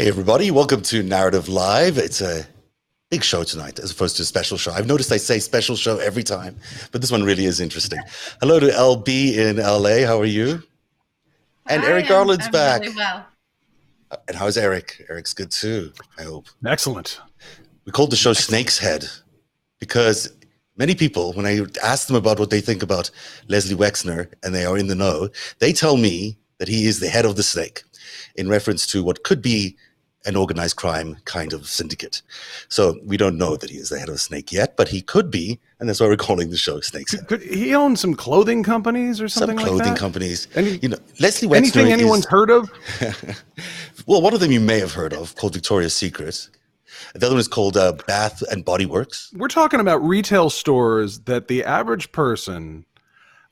Hey, everybody, welcome to Narrative Live. It's a big show tonight as opposed to a special show. I've noticed I say special show every time, but this one really is interesting. Hello to LB in LA. How are you? And Hi, Eric I'm- Garland's I'm back. Really well. Uh, and how's Eric? Eric's good too, I hope. Excellent. We called the show Snake's Head because many people, when I ask them about what they think about Leslie Wexner and they are in the know, they tell me that he is the head of the snake in reference to what could be an organized crime kind of syndicate. So we don't know that he is the head of a Snake yet, but he could be, and that's why we're calling the show Snake's Head. Could he own some clothing companies or Some something clothing like that? companies. Any- you know, Leslie Wexner Anything is- anyone's heard of? well, one of them you may have heard of called Victoria's Secret. The other one is called uh, Bath and Body Works. We're talking about retail stores that the average person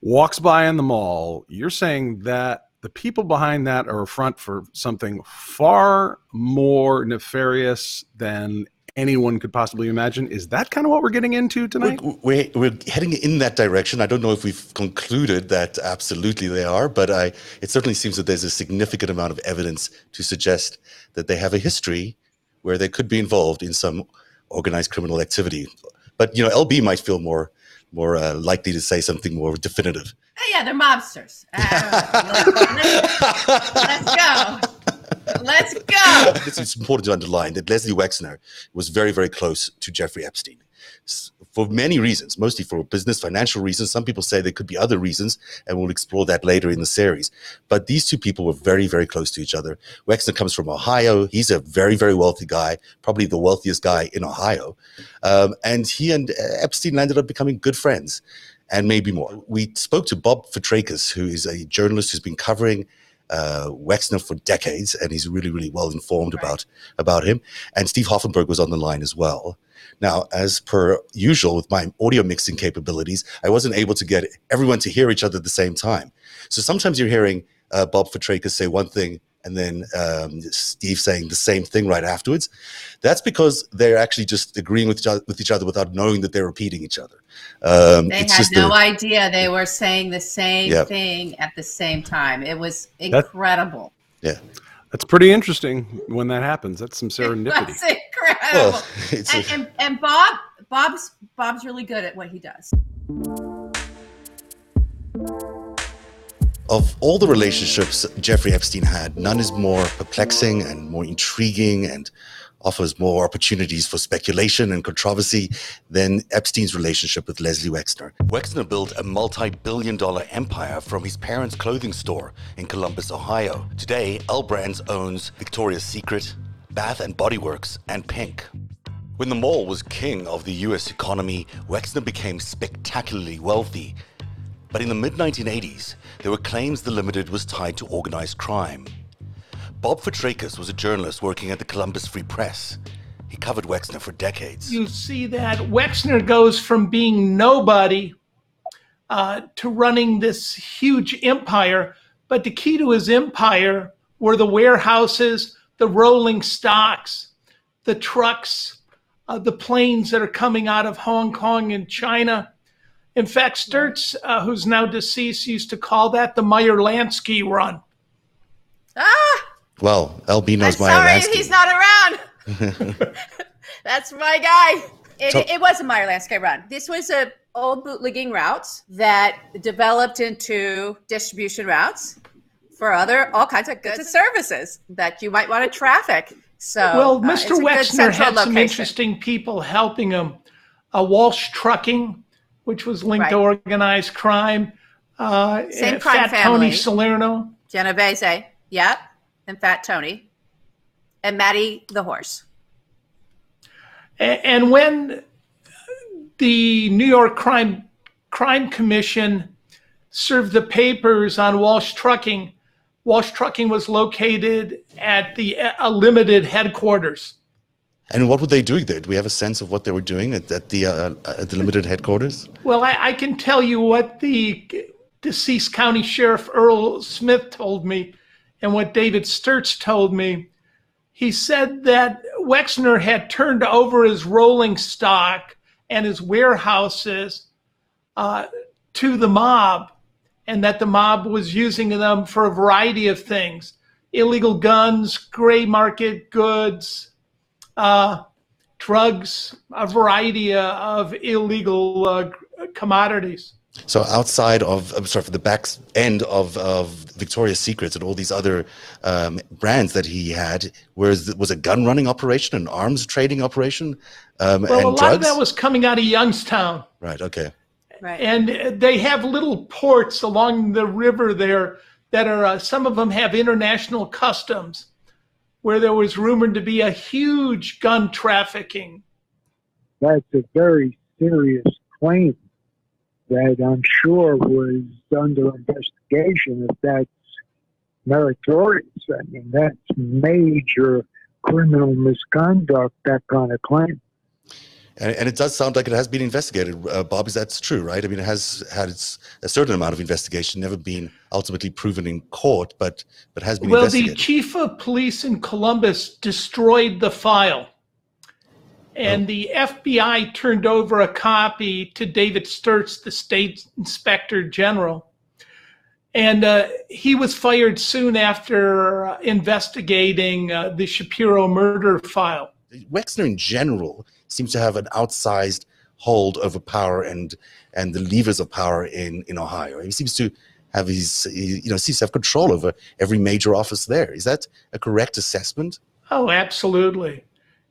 walks by in the mall. You're saying that the people behind that are a front for something far more nefarious than anyone could possibly imagine. Is that kind of what we're getting into We're, tonight? we're, we're heading in that direction. I don't know if we've concluded that absolutely they are, but I, it certainly seems that there's a significant amount of evidence to suggest that they have a history where they could be involved in some organized criminal activity. But you know, LB might feel more more uh, likely to say something more definitive. Oh, yeah, they're mobsters. Uh, let's go. Let's go. It's important to underline that Leslie Wexner was very, very close to Jeffrey Epstein for many reasons, mostly for business, financial reasons. Some people say there could be other reasons, and we'll explore that later in the series. But these two people were very, very close to each other. Wexner comes from Ohio. He's a very, very wealthy guy, probably the wealthiest guy in Ohio. Um, and he and uh, Epstein ended up becoming good friends and maybe more. We spoke to Bob Fitrakis, who is a journalist who's been covering uh, Wexner for decades, and he's really, really well informed Right. about about him. And Steve Hoffenberg was on the line as well. Now, as per usual with my audio mixing capabilities, I wasn't able to get everyone to hear each other at the same time. So sometimes you're hearing uh, Bob Fitrakis say one thing and then um, Steve saying the same thing right afterwards. That's because they're actually just agreeing with each other, with each other without knowing that they're repeating each other. Um, They it's had just no a- idea they were saying the same Yeah. thing at the same time. It was incredible. yeah. That's pretty interesting when that happens. That's some serendipity. was incredible. Well, it's a- and, and, and Bob, Bob's Bob's really good at what he does. Of all the relationships Jeffrey Epstein had, none is more perplexing and more intriguing and offers more opportunities for speculation and controversy than Epstein's relationship with Leslie Wexner. Wexner built a multi billion dollar empire from his parents' clothing store in Columbus, Ohio. Today, L Brands owns Victoria's Secret, Bath and Body Works, and Pink. When the mall was king of the US economy, Wexner became spectacularly wealthy. But in the mid 1980s, there were claims the Limited was tied to organized crime. Bob Fitrakis was a journalist working at the Columbus Free Press. He covered Wexner for decades. you see that Wexner goes from being nobody uh, to running this huge empire. But the key to his empire were the warehouses, the rolling stocks, the trucks, uh, the planes that are coming out of Hong Kong and China. In fact, Sturtz, uh, who's now deceased, used to call that the Meyer Lansky run. Ah, Well, LB I'm knows my sorry Lansky. he's not around. That's my guy. It, So- it was a Meyer Lansky run. This was a old bootlegging routes that developed into distribution routes for other all kinds of goods and services that you might want to traffic. So, Well, uh, Mr. it's Wexner central had some location. interesting people helping him. Uh, Walsh Trucking, which was linked to organized crime. Uh, Same crime Fat family. Tony Salerno. Genovese, yep, and Fat Tony, and Matty the horse. A- And when the New York Crime Crime Commission served the papers on Walsh Trucking, Walsh Trucking was located at the a limited headquarters. And what were they doing there? Do we have a sense of what they were doing at, at the uh, at the limited headquarters? Well, I, I can tell you what the deceased county sheriff Earl Smith told me and what David Sturtz told me. He said that Wexner had turned over his rolling stock and his warehouses uh, to the mob, and that the mob was using them for a variety of things illegal guns, gray market goods, uh, drugs, a variety uh, of illegal uh, commodities. So outside of, I'm sorry, for the back end of, of Victoria's Secrets and all these other um, brands that he had, was was a gun running operation, an arms trading operation, um, Well, and a lot drugs. of that was coming out of Youngstown. right. Okay. Right. and they have little ports along the river there that are uh, some of them have international customs where there was rumored to be a huge gun trafficking that's a very serious claim that I'm sure was under investigation if that's meritorious. I mean, that's major criminal misconduct, that kind of claim. And, and it does sound like it has been investigated, uh, Bob. Is that's true, right? I mean, it has had its, a certain amount of investigation, never been ultimately proven in court, but but has been well the chief of police in columbus destroyed the file and the fbi turned over a copy to david sturtz the state inspector general and uh, he was fired soon after uh, investigating uh, the shapiro murder file Wexner in general seems to have an outsized hold over power and and the levers of power in in Ohio. He seems to have his you know seems to have control over every major office there. Is that a correct assessment? Oh, absolutely.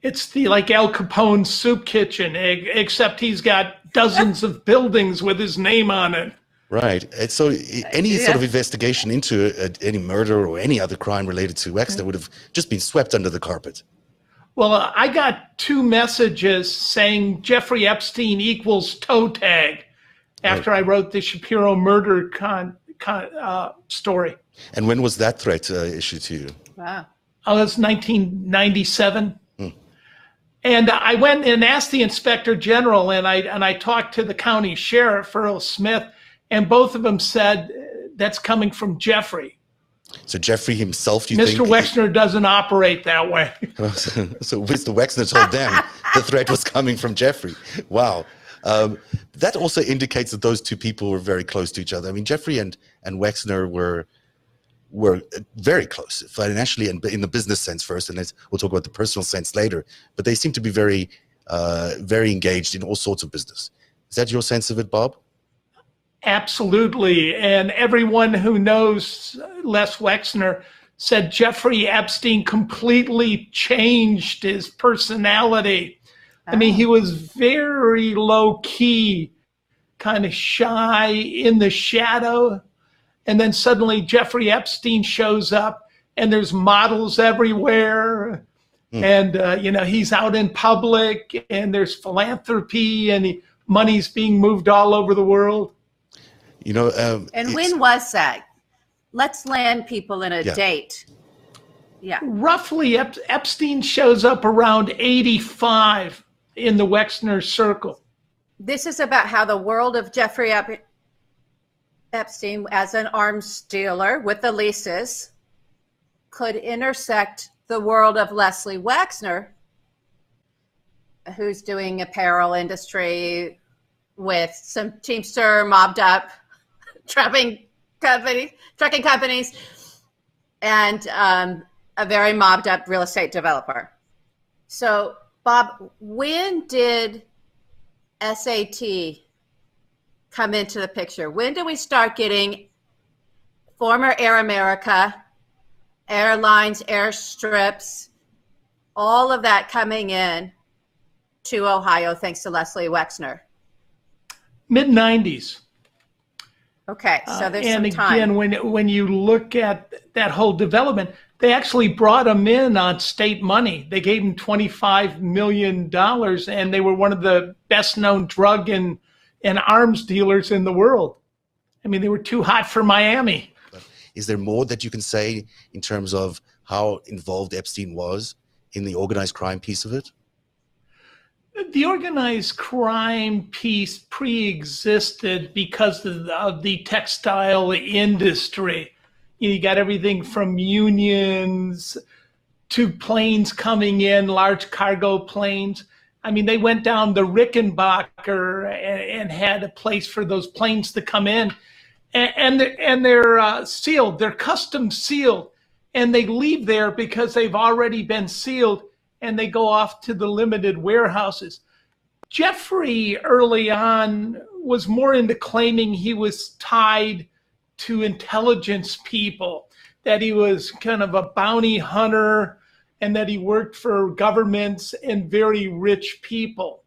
It's the like Al Capone's soup kitchen, except he's got dozens of buildings with his name on it. Right. And so any yeah. sort of investigation into uh any murder or any other crime related to Wexner would have just been swept under the carpet. Well, uh, I got two messages saying Jeffrey Epstein equals toe tag after I wrote the Shapiro murder con, con, uh, story. And when was that threat uh, issued to you? wow. Oh, that's 1997. And I went and asked the inspector general, and I and I talked to the county sheriff Earl Smith, and both of them said uh, that's coming from Jeffrey. So Jeffrey himself, do you Mr. think? Wexner doesn't operate that way. so Mr. Wexner told them the threat was coming from Jeffrey. Wow. Um, that also indicates that those two people were very close to each other. I mean, Jeffrey and, and Wexner were were very close financially and in the business sense first, and we'll talk about the personal sense later. But they seem to be very uh, very engaged in all sorts of business. Is that your sense of it, Bob? Absolutely. And everyone who knows Les Wexner said Jeffrey Epstein completely changed his personality. I mean, he was very low key, kind of shy in the shadow. And then suddenly Jeffrey Epstein shows up and there's models everywhere. And, uh, you know, he's out in public and there's philanthropy and he, money's being moved all over the world. You know, um, And when was that? Let's land people in a Yeah. date. Yeah. roughly Ep- Epstein shows up around 85 in the Wexner circle. This is about how the world of Jeffrey Ep- Epstein as an arms dealer with the leases could intersect the world of Leslie Wexner, who's doing apparel industry with some Teamster mobbed up trucking company, trucking companies, and um, a very mobbed up real estate developer. So, Bob, when did SAT come into the picture? When do we start getting former Air America, airlines, airstrips, all of that coming in to Ohio thanks to Leslie Wexner? Mid 90s. Okay, so there's Uh, and some time. again, when when you look at that whole development, they actually brought him in on state money. They gave him twenty five million dollars, and they were one of the best known drug and and arms dealers in the world. I mean, they were too hot for Miami. Is there more that you can say in terms of how involved Epstein was in the organized crime piece of it? The organized crime piece pre-existed because of the, textile industry. You, you got everything from unions to planes coming in, large cargo planes. I mean, they went down the Rickenbacker and, and had a place for those planes to come in, and and they're, and they're uh, sealed. They're custom sealed, and they leave there because they've already been sealed, and they go off to the limited warehouses. Jeffrey early on was more into claiming he was tied to intelligence people, that he was kind of a bounty hunter, and that he worked for governments and very rich people.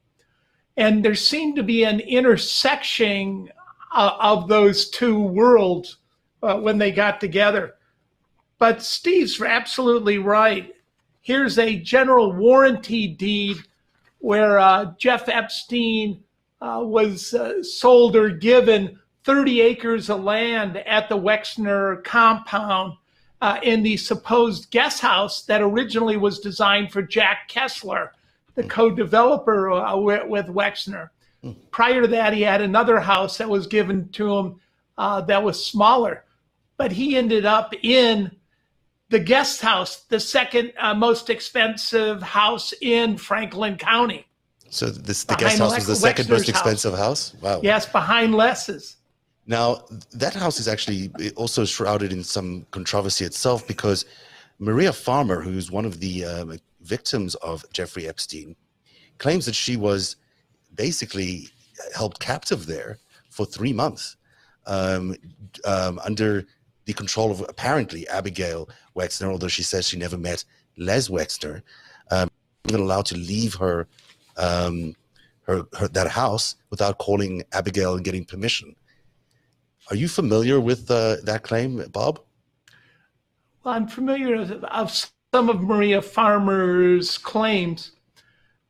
And there seemed to be an intersection uh, of those two worlds uh, when they got together. But Steve's absolutely right. Here's a general warranty deed where uh, Jeff Epstein uh, was uh, sold or given 30 acres of land at the Wexner compound uh, in the supposed guest house that originally was designed for Jack Kessler, the co-developer uh, with, with, Wexner. Prior to that, he had another house that was given to him uh, that was smaller, but he ended up in the guest house, the second uh, most expensive house in Franklin County. So this the guest house was the second most expensive house. house. Wow. Yes, behind Les's. Now that house is actually also shrouded in some controversy itself because Maria Farmer, who's one of the um, victims of Jeffrey Epstein, claims that she was basically held captive there for three months um, um, under the control of apparently Abigail Wexner, although she says she never met Les Wexner, um, even allowed to leave her, um, her, her that house without calling Abigail and getting permission. Are you familiar with uh, that claim, Bob? Well, I'm familiar of, some of Maria Farmer's claims.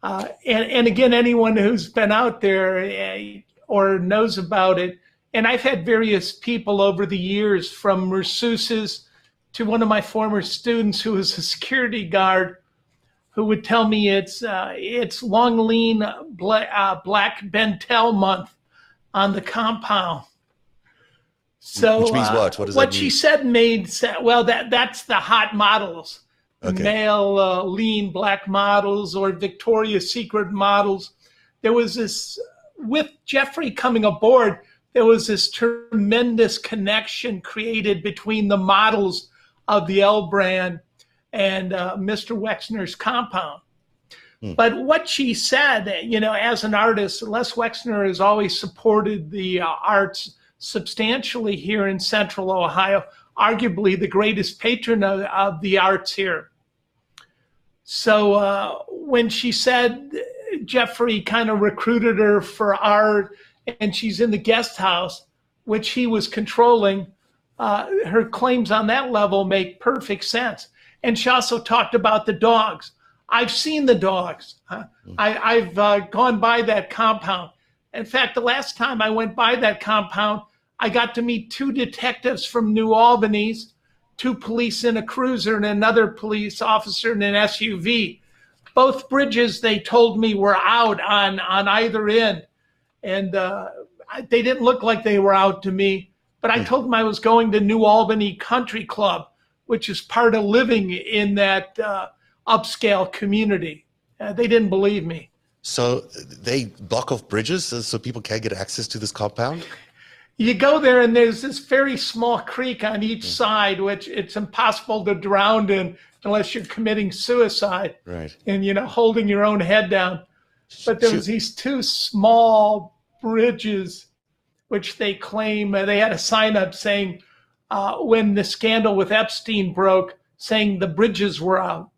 Uh, and, and again, anyone who's been out there uh, or knows about it, and I've had various people over the years from masseuses to one of my former students who was a security guard who would tell me it's uh, it's long lean bla- uh, black bentel month on the compound. So which means uh, what? What does what she said made sense. Well, that that's the hot models, Okay. male uh, lean black models or Victoria's Secret models. There was this with Jeffrey coming aboard there was this tremendous connection created between the models of the L brand and uh, Mr. Wexner's compound. Hmm. But what she said, you know, as an artist, Les Wexner has always supported the uh, arts substantially here in Central Ohio, arguably the greatest patron of, of the arts here. So uh, when she said Jeffrey kind of recruited her for art and she's in the guest house, which he was controlling, uh, her claims on that level make perfect sense. And she also talked about the dogs. I've seen the dogs. Uh, I, have uh, gone by that compound. In fact, the last time I went by that compound, I got to meet two detectives from New Albany's, two police in a cruiser, and another police officer in an SUV. Both bridges, they told me, were out on, on either end and uh, I, they didn't look like they were out to me. But I told them I was going to New Albany Country Club, which is part of living in that uh, upscale community. Uh, they didn't believe me. So they block off bridges so people can't get access to this compound. You go there, and there's this very small creek on each side, which it's impossible to drown in unless you're committing suicide Right. and you know holding your own head down. But there was these two small bridges, which they claim uh, they had a sign up saying uh, when the scandal with Epstein broke, saying the bridges were out.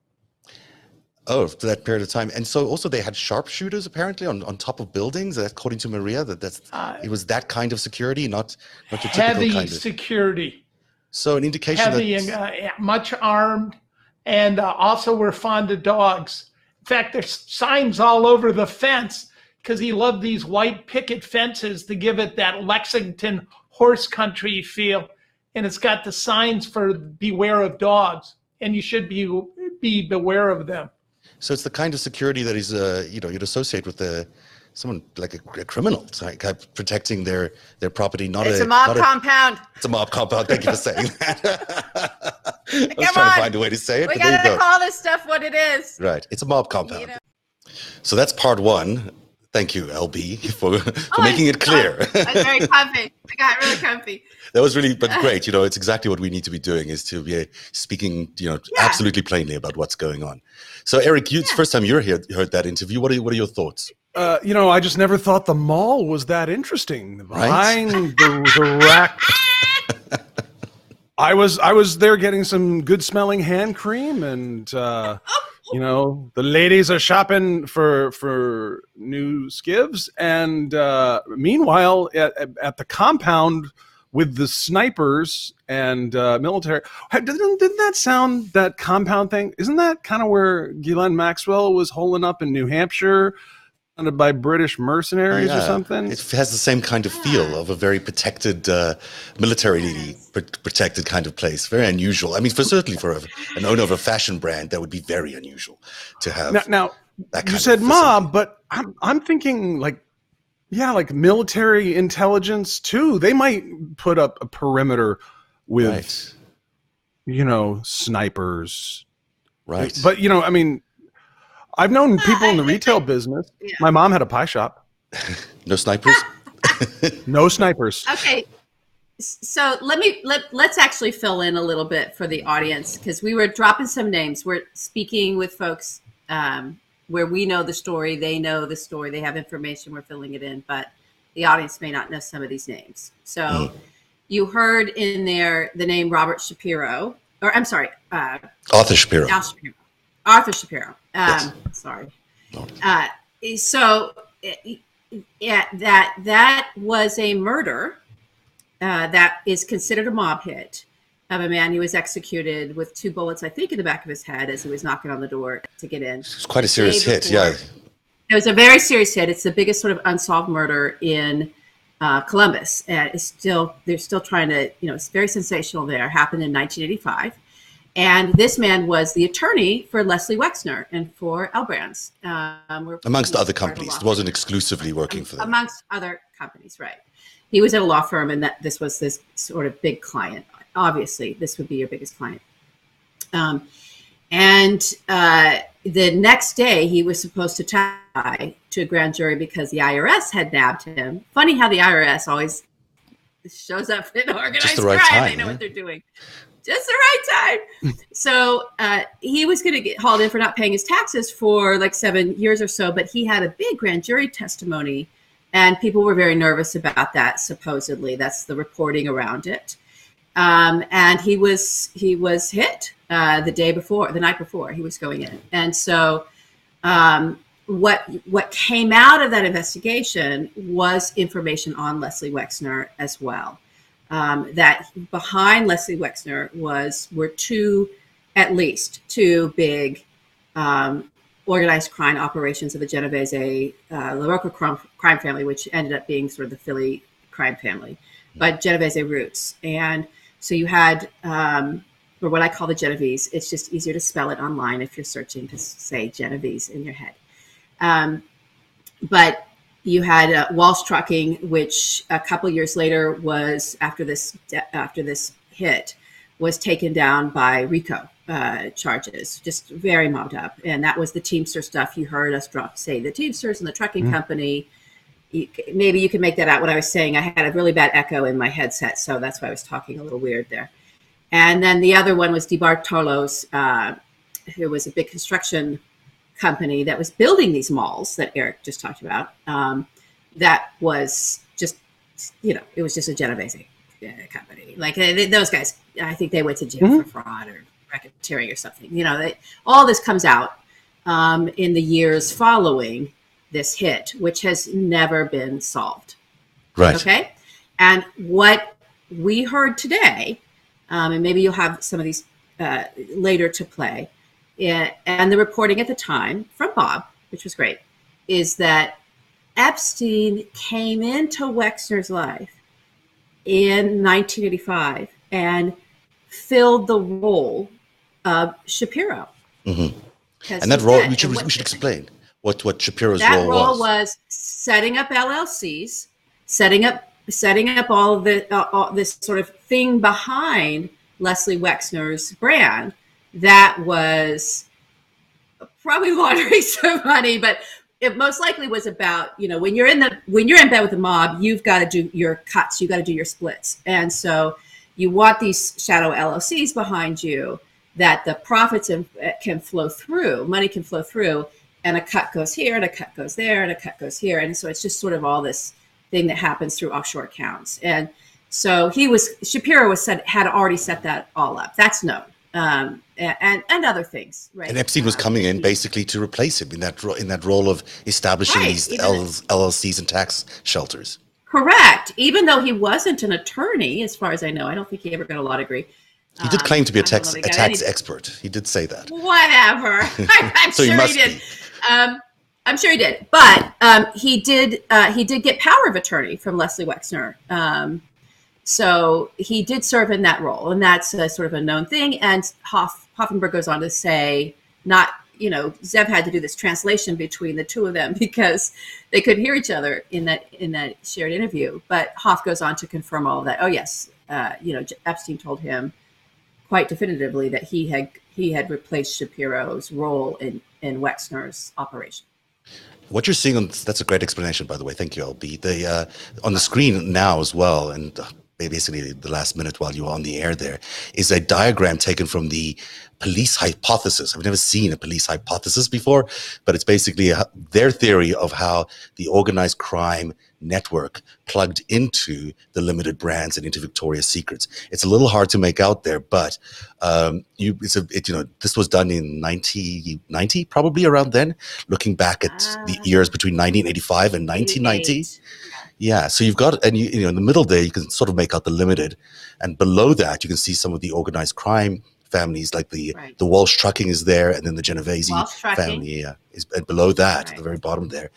Oh, for that period of time, and so also they had sharpshooters apparently on, on top of buildings. According to Maria, that that's Uh, it was that kind of security, not not your typical Heavy kind of. security, So an indication heavy that and uh, much armed, and uh, also were fond of dogs. In fact, there's signs all over the fence because he loved these white picket fences to give it that Lexington horse country feel. And it's got the signs for beware of dogs, and you should be be beware of them. So it's the kind of security that is, uh, you know, you'd associate with the someone like a, a criminal, like uh, protecting their their property. Not It's a, a mob not a- compound. it's a mob compound. Thank you for saying that. I was Come trying to find a way to say it, We but there you gotta go. call this stuff what it is. Right, it's a mob compound. You know? So that's part one. Thank you, LB, for, for Oh, making it clear. I'm very comfy. I got really comfy. that was really, but great. You know, it's exactly what we need to be doing is to be speaking, you know, Yeah. absolutely plainly about what's going on. So, Eric, you, it's the first time you're here, heard that interview. What are what are your thoughts? Uh, you know, I just never thought the mall was that interesting. Right? Behind the, the rack, I was I was there getting some good smelling hand cream, and uh, you know the ladies are shopping for for new skivs, and uh, meanwhile at, at- at the compound with the snipers and uh, military. Didn't, didn't that sound that compound thing? Isn't that kind of where Ghislaine Maxwell was holing up in New Hampshire? Funded by British mercenaries or something. It has the same kind of feel of a very protected, uh, militarily pr- protected kind of place. Very unusual. I mean, for certainly for a, an owner of a fashion brand, that would be very unusual to have. now, now that you said mob, but I'm I'm thinking like, yeah, like military intelligence too. They might put up a perimeter with Right. you know snipers. Right. But you know, I mean, I've known people in the retail business. Yeah. My mom had a pie shop. no snipers. No snipers. Okay. So let me let let's actually fill in a little bit for the audience because we were dropping some names. We're speaking with folks um, where we know the story, they know the story, they have information. We're filling it in, but the audience may not know some of these names. So you heard in there the name Robert Shapiro, or I'm sorry, uh, Arthur Shapiro. Al Shapiro, Arthur Shapiro. Um, Yes. Sorry. No. Uh, so, eh, yeah, that that was a murder uh, that is considered a mob hit of a man who was executed with two bullets, I think, in the back of his head as he was knocking on the door to get in. It's quite a serious hit. Yeah. It was a very serious hit. It's the biggest sort of unsolved murder in uh, Columbus. And it's still, they're still trying to, you know, it's very sensational there. Happened in 1985. And this man was the attorney for Leslie Wexner and for L Brands. Um, Amongst other part of a companies. It wasn't exclusively working for them. amongst other companies, right? He was at a law firm, and that this was this sort of big client. Obviously, this would be your biggest client. Um, and uh, the next day, he was supposed to testify to a grand jury because the IRS had nabbed him. Funny how the IRS always shows up in organized the right crime. time, they know eh? what they're doing. Just the right time. so uh, he was going to get hauled in for not paying his taxes for like seven years or so, but he had a big grand jury testimony, and people were very nervous about that. Supposedly, that's the reporting around it. Um, and he was he was hit uh, the day before, the night before he was going in, and so um, what what came out of that investigation was information on Leslie Wexner as well. Um, that behind Leslie Wexner was were two, at least two big um, organized crime operations of the Genovese uh, LaRocca crime, crime family, which ended up being sort of the Philly crime family, but Genovese roots. And so you had, um, or what I call the Genovese. It's just easier to spell it online if you're searching to say Genovese in your head. Um, but you had uh, Walsh Trucking, which a couple years later was after this after this hit was taken down by RICO uh, charges, just very mobbed up, and that was the Teamster stuff you heard us drop say the Teamsters and the trucking company. You, maybe you can make that out. What I was saying, I had a really bad echo in my headset, so that's why I was talking a little weird there. And then the other one was DeBartolo's, uh, who was a big construction company that was building these malls that Eric just talked about. Um, that was just, you know, it was just a Genovese uh, company. Like uh, they, those guys, I think they went to jail for fraud or racketeering or something. You know, they, all this comes out um, in the years following this hit, which has never been solved. Right. Okay. And what we heard today, um, and maybe you'll have some of these uh, later to play, and the reporting at the time from Bob, which was great, is that Epstein came into Wexner's life in 1985 and filled the role of Shapiro. Mhm. 'Cause And that role, we should, we should explain what, what Shapiro's that role, role was. was. setting up LLCs, setting up setting up all of the uh, all this sort of thing behind Leslie Wexner's brand that was probably laundering some money, but it most likely was about you know when you're in the when you're in bed with the mob, you've got to do your cuts, you got to do your splits, and so you want these shadow LLCs behind you that the profits in- can flow through, money can flow through, and a cut goes here, and a cut goes there, and a cut goes here, and so it's just sort of all this thing that happens through offshore accounts, and so he was Shapiro was said had already set that all up. That's known, um, and and other things, right? And Epstein was Um, coming in basically to replace him in that ro- in that role of establishing Right, these LLCs and tax shelters. Correct. Even though he wasn't an attorney, as far as I know, I don't think he ever got a law degree. He did Um, claim to be a I don't tax a tax expert. He did say that. Whatever. I'm So he sure must he did. be. Um, I'm sure he did. But um, he did. Uh, he did get power of attorney from Leslie Wexner. So he did serve in that role, and that's a, sort of a known thing. And Hoff, Hoffenberg goes on to say, not you know, Zev had to do this translation between the two of them because they couldn't hear each other in that in that shared interview. But Hoff goes on to confirm all of that. Oh yes, uh, you know, Epstein told him quite definitively that he had he had replaced Shapiro's role in in Wexner's operation. What you're seeing on that's a great explanation, by the way. Thank you, LB. The uh, on the screen now as well, and uh, basically the last minute while you were on the air there is a diagram taken from the police hypothesis. I've never seen a police hypothesis before, but it's basically a, their theory of how the organized crime network plugged into the limited brands and into Victoria's Secrets. It's a little hard to make out there, but um, you, it's a, it, you know, this was done in 1990, probably around then. Looking back at the Ah. years between 1985 and 1990, yeah. So you've got, and you, you know, in the middle there, you can sort of make out the limited, and below that, you can see some of the organized crime families, like the Right. the Walsh Trucking is there, and then the Genovese family, yeah, is and below that, at the very bottom there,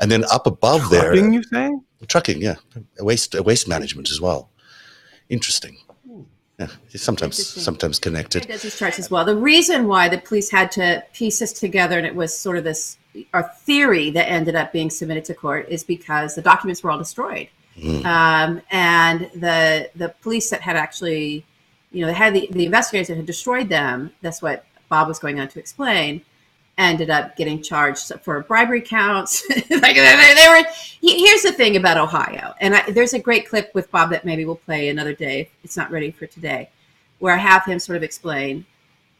and then up above there, Trucking, you saying? trucking, yeah, waste uh, waste management as well. Interesting. Hmm. Yeah, it's sometimes Interesting. sometimes It connected. does these charts as well. The reason why the police had to piece this together, and it was sort of this our theory that ended up being submitted to court, is because the documents were all destroyed, Mm. um, and the the police that had actually, you know, they had the, the investigators that had destroyed them. That's what Bob was going on to explain. Ended up getting charged for bribery counts. like they, they were. he- Here's the thing about Ohio, and I, there's a great clip with Bob that maybe we'll play another day. It's not ready for today, where I have him sort of explain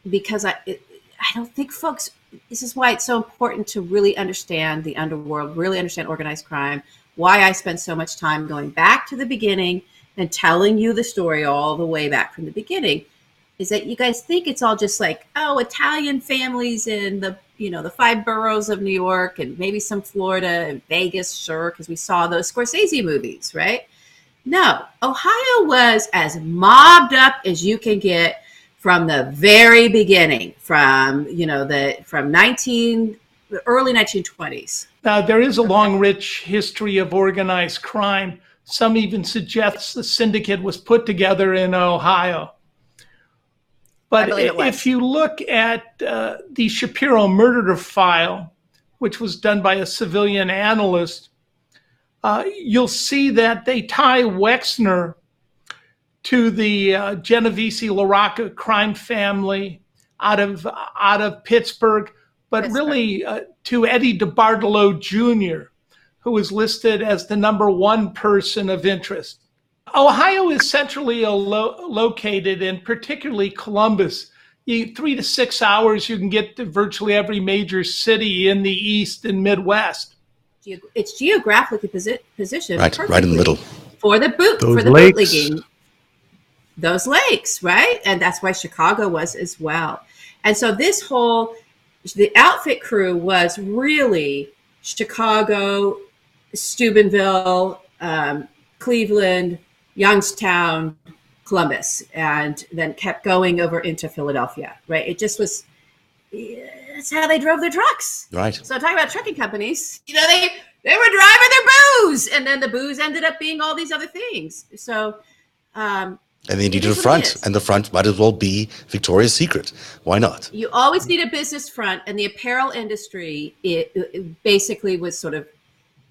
because I it, I don't think folks. This is why it's so important to really understand the underworld, really understand organized crime. Why I spend so much time going back to the beginning and telling you the story all the way back from the beginning is that you guys think it's all just like oh Italian families in the you know the five boroughs of New York and maybe some Florida and Vegas, sure, because we saw those Scorsese movies, right? No, Ohio was as mobbed up as you can get from the very beginning, from you know the from nineteen the early nineteen twenties. Now, there is a long, rich history of organized crime. Some even suggest the syndicate was put together in Ohio. But believe it was. if you look at uh, the Shapiro murder file, which was done by a civilian analyst, uh, you'll see that they tie Wexner to the uh, Genovese LaRocca crime family out of out of Pittsburgh, but Pittsburgh. really uh, to Eddie DeBartolo Jr., who was listed as the number one person of interest. Ohio is centrally lo- located, and particularly Columbus. You, three to six hours, you can get to virtually every major city in the East and Midwest. Ge- It's geographically posi- positioned Right, right in the middle. for the boot Those for the lakes. bootlegging. Those lakes, right? And that's why Chicago was as well. And so this whole the outfit crew was really Chicago, Steubenville, um, Cleveland, Youngstown, Columbus, and then kept going over into Philadelphia. Right? It just was. That's how they drove their trucks. Right. So talking about trucking companies, you know, they they were driving their booze, and then the booze ended up being all these other things. So, um, And they It needed a is what it front, and the front might as well be Victoria's Secret. Why not? You always need a business front, and the apparel industry it, it basically was sort of,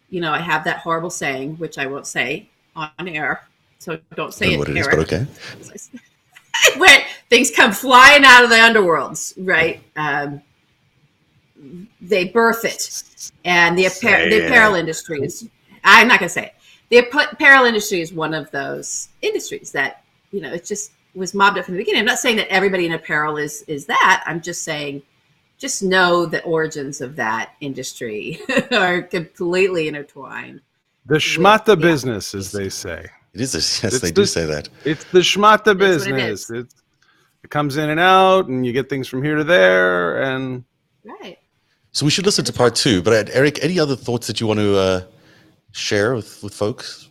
you know, I have that horrible saying, which I won't say on air, so don't say it. what it is, but okay. where things come flying out of the underworlds, right? Um, they birth it, and the, the apparel industry is. I'm not going to say it. The apparel industry is one of those industries that you know it just was mobbed up from the beginning. I'm not saying that everybody in apparel is is that. I'm just saying, just know the origins of that industry are completely intertwined. The With- schmata yeah. business, as they say. It is. A, yes, It's they do say that. It's the schmata That's what it business. It's, it comes in and out, and you get things from here to there. And Right. So we should listen to part two. But uh, Eric, any other thoughts that you want to uh, share with, with folks?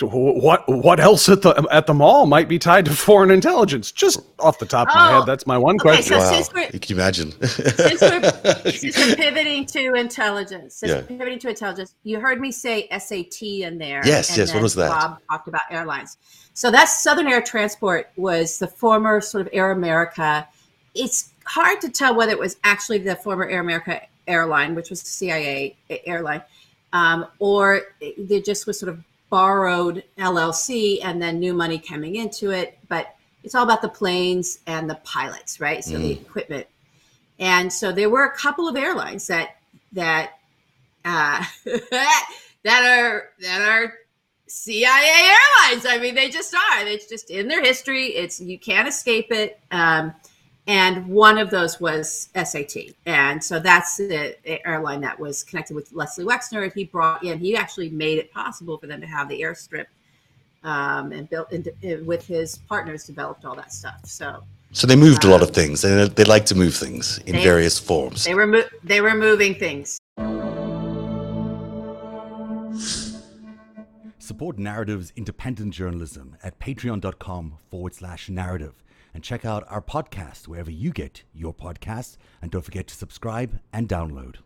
What what else at the at the mall might be tied to foreign intelligence? Just off the top of my Oh, head, that's my one okay, question. So wow, since we're- you can imagine. since we're, since we're pivoting to intelligence, since Yeah. we're pivoting to intelligence, you heard me say SAT in there. Yes, and yes, what was that? Bob talked about airlines. So that's Southern Air Transport was the former sort of Air America. It's hard to tell whether it was actually the former Air America airline, which was the CIA airline, um, or there just was sort of borrowed LLC and then new money coming into it. But it's all about the planes and the pilots, right? So the equipment. And so there were a couple of airlines that that uh, that are that are CIA airlines. I mean, they just are. It's just in their history. It's you can't escape it. Um, and one of those was SAT, and so that's the airline that was connected with Leslie Wexner. And he brought in. He actually made it possible for them to have the airstrip, um, and built and with his partners developed all that stuff. So so they moved a lot of things. They, they like to move things in They- various forms. they were mo- they were moving things. Support Narrative's independent journalism at patreon.com forward slash narrative and check out our podcast wherever you get your podcasts. And don't forget to subscribe and download.